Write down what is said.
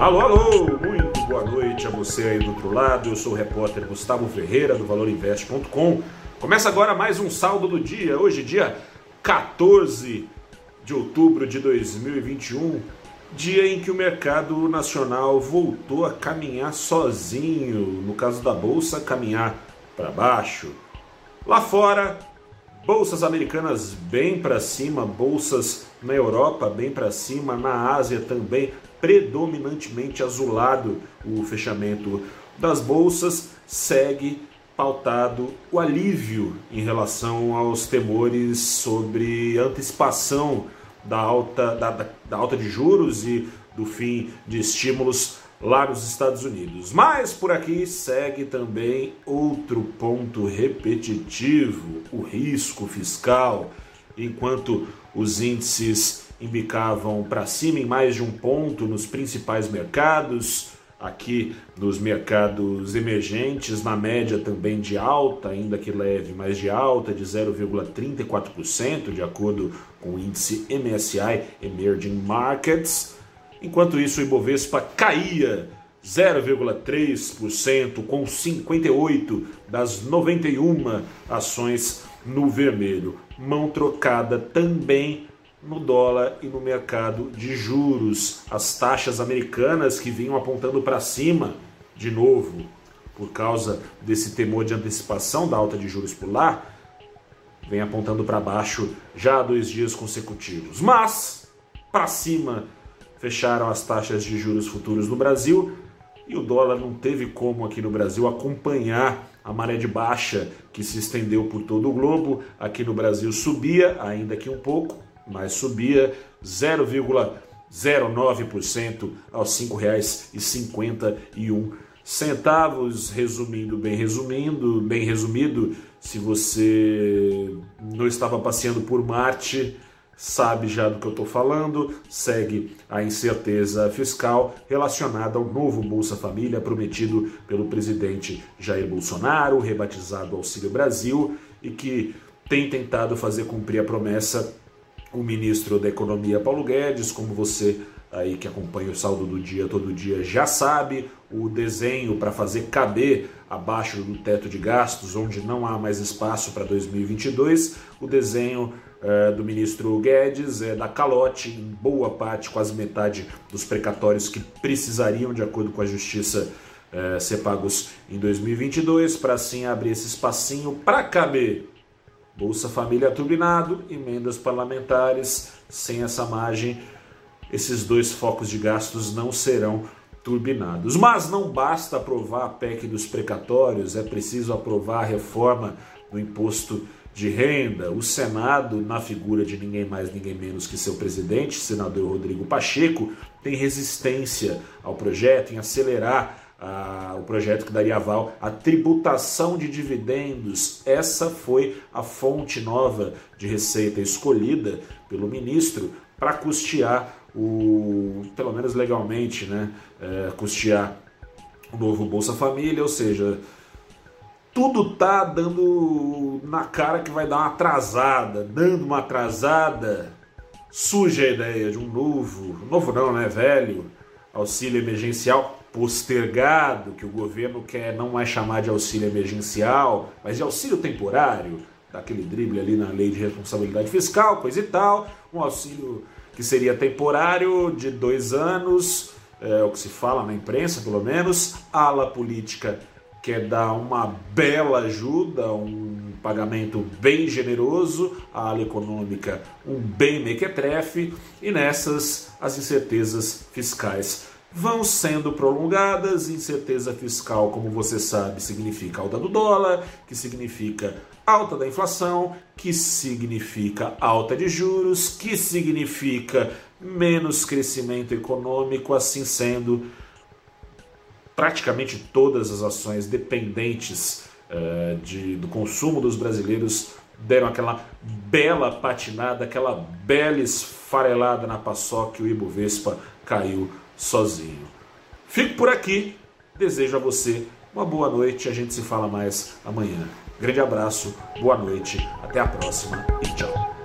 Alô, alô, muito boa noite a você aí do outro lado. Eu sou o repórter Gustavo Ferreira do ValorInvest.com. Começa agora mais um saldo do dia. Hoje, dia 14 de outubro de 2021, dia em que o mercado nacional voltou a caminhar sozinho. No caso da bolsa, caminhar para baixo. Lá fora, bolsas americanas bem para cima, bolsas na Europa bem para cima, na Ásia também predominantemente azulado o fechamento das bolsas, segue pautado o alívio em relação aos temores sobre antecipação da alta, da, da alta de juros e do fim de estímulos lá nos Estados Unidos. Mas por aqui segue também outro ponto repetitivo: o risco fiscal. Enquanto os índices embicavam para cima em mais de um ponto nos principais mercados, aqui nos mercados emergentes, na média também de alta, ainda que leve, mas de alta de 0,34%, de acordo com o índice MSI Emerging Markets. Enquanto isso, o Ibovespa caía 0,3%, com 58 das 91 ações no vermelho. Mão trocada também no dólar e no mercado de juros. As taxas americanas que vinham apontando para cima de novo por causa desse temor de antecipação da alta de juros por lá, vem apontando para baixo já há dois dias consecutivos. Mas para cima fecharam as taxas de juros futuros no Brasil e o dólar não teve como aqui no Brasil acompanhar a maré de baixa que se estendeu por todo o globo. Aqui no Brasil subia, ainda que um pouco, mas subia 0,09% aos R$ 5,51 centavos, resumindo, bem resumindo, bem resumido, se você não estava passeando por Marte, sabe já do que eu estou falando, segue a incerteza fiscal relacionada ao novo Bolsa Família prometido pelo presidente Jair Bolsonaro, rebatizado Auxílio Brasil, e que tem tentado fazer cumprir a promessa o ministro da Economia Paulo Guedes, como você aí que acompanha o saldo do dia todo dia já sabe, o desenho para fazer caber abaixo do teto de gastos, onde não há mais espaço para 2022, o desenho é, do ministro Guedes é da calote em boa parte, quase metade dos precatórios que precisariam, de acordo com a Justiça, é, ser pagos em 2022, para assim abrir esse espacinho para caber Bolsa Família turbinado, emendas parlamentares, sem essa margem, esses dois focos de gastos não serão turbinados. Mas não basta aprovar a PEC dos precatórios, é preciso aprovar a reforma do imposto de renda. O Senado, na figura de ninguém mais, ninguém menos que seu presidente, senador Rodrigo Pacheco, tem resistência ao projeto em acelerar o projeto que daria aval à tributação de dividendos. Essa foi a fonte nova de receita escolhida pelo ministro para custear o, pelo menos legalmente, né, é, custear o novo Bolsa Família, ou seja, tudo tá dando na cara que vai dar uma atrasada, dando uma atrasada, surge a ideia de um novo, novo não, né, velho, auxílio emergencial postergado, que o governo quer não mais chamar de auxílio emergencial, mas de auxílio temporário, daquele drible ali na lei de responsabilidade fiscal, coisa e tal, um auxílio que seria temporário, de dois anos, é o que se fala na imprensa, pelo menos. A ala política quer dar uma bela ajuda, um pagamento bem generoso, a ala econômica um bem mequetrefe, e nessas as incertezas fiscais vão sendo prolongadas. Incerteza fiscal, como você sabe, significa alta do dólar, que significa alta da inflação, que significa alta de juros, que significa menos crescimento econômico, assim sendo praticamente todas as ações dependentes uh, de, do consumo dos brasileiros deram aquela bela patinada, aquela bela esfarelada na paçoca e o Ibovespa caiu sozinho. Fico por aqui, desejo a você uma boa noite, a gente se fala mais amanhã. Grande abraço, boa noite, até a próxima e tchau.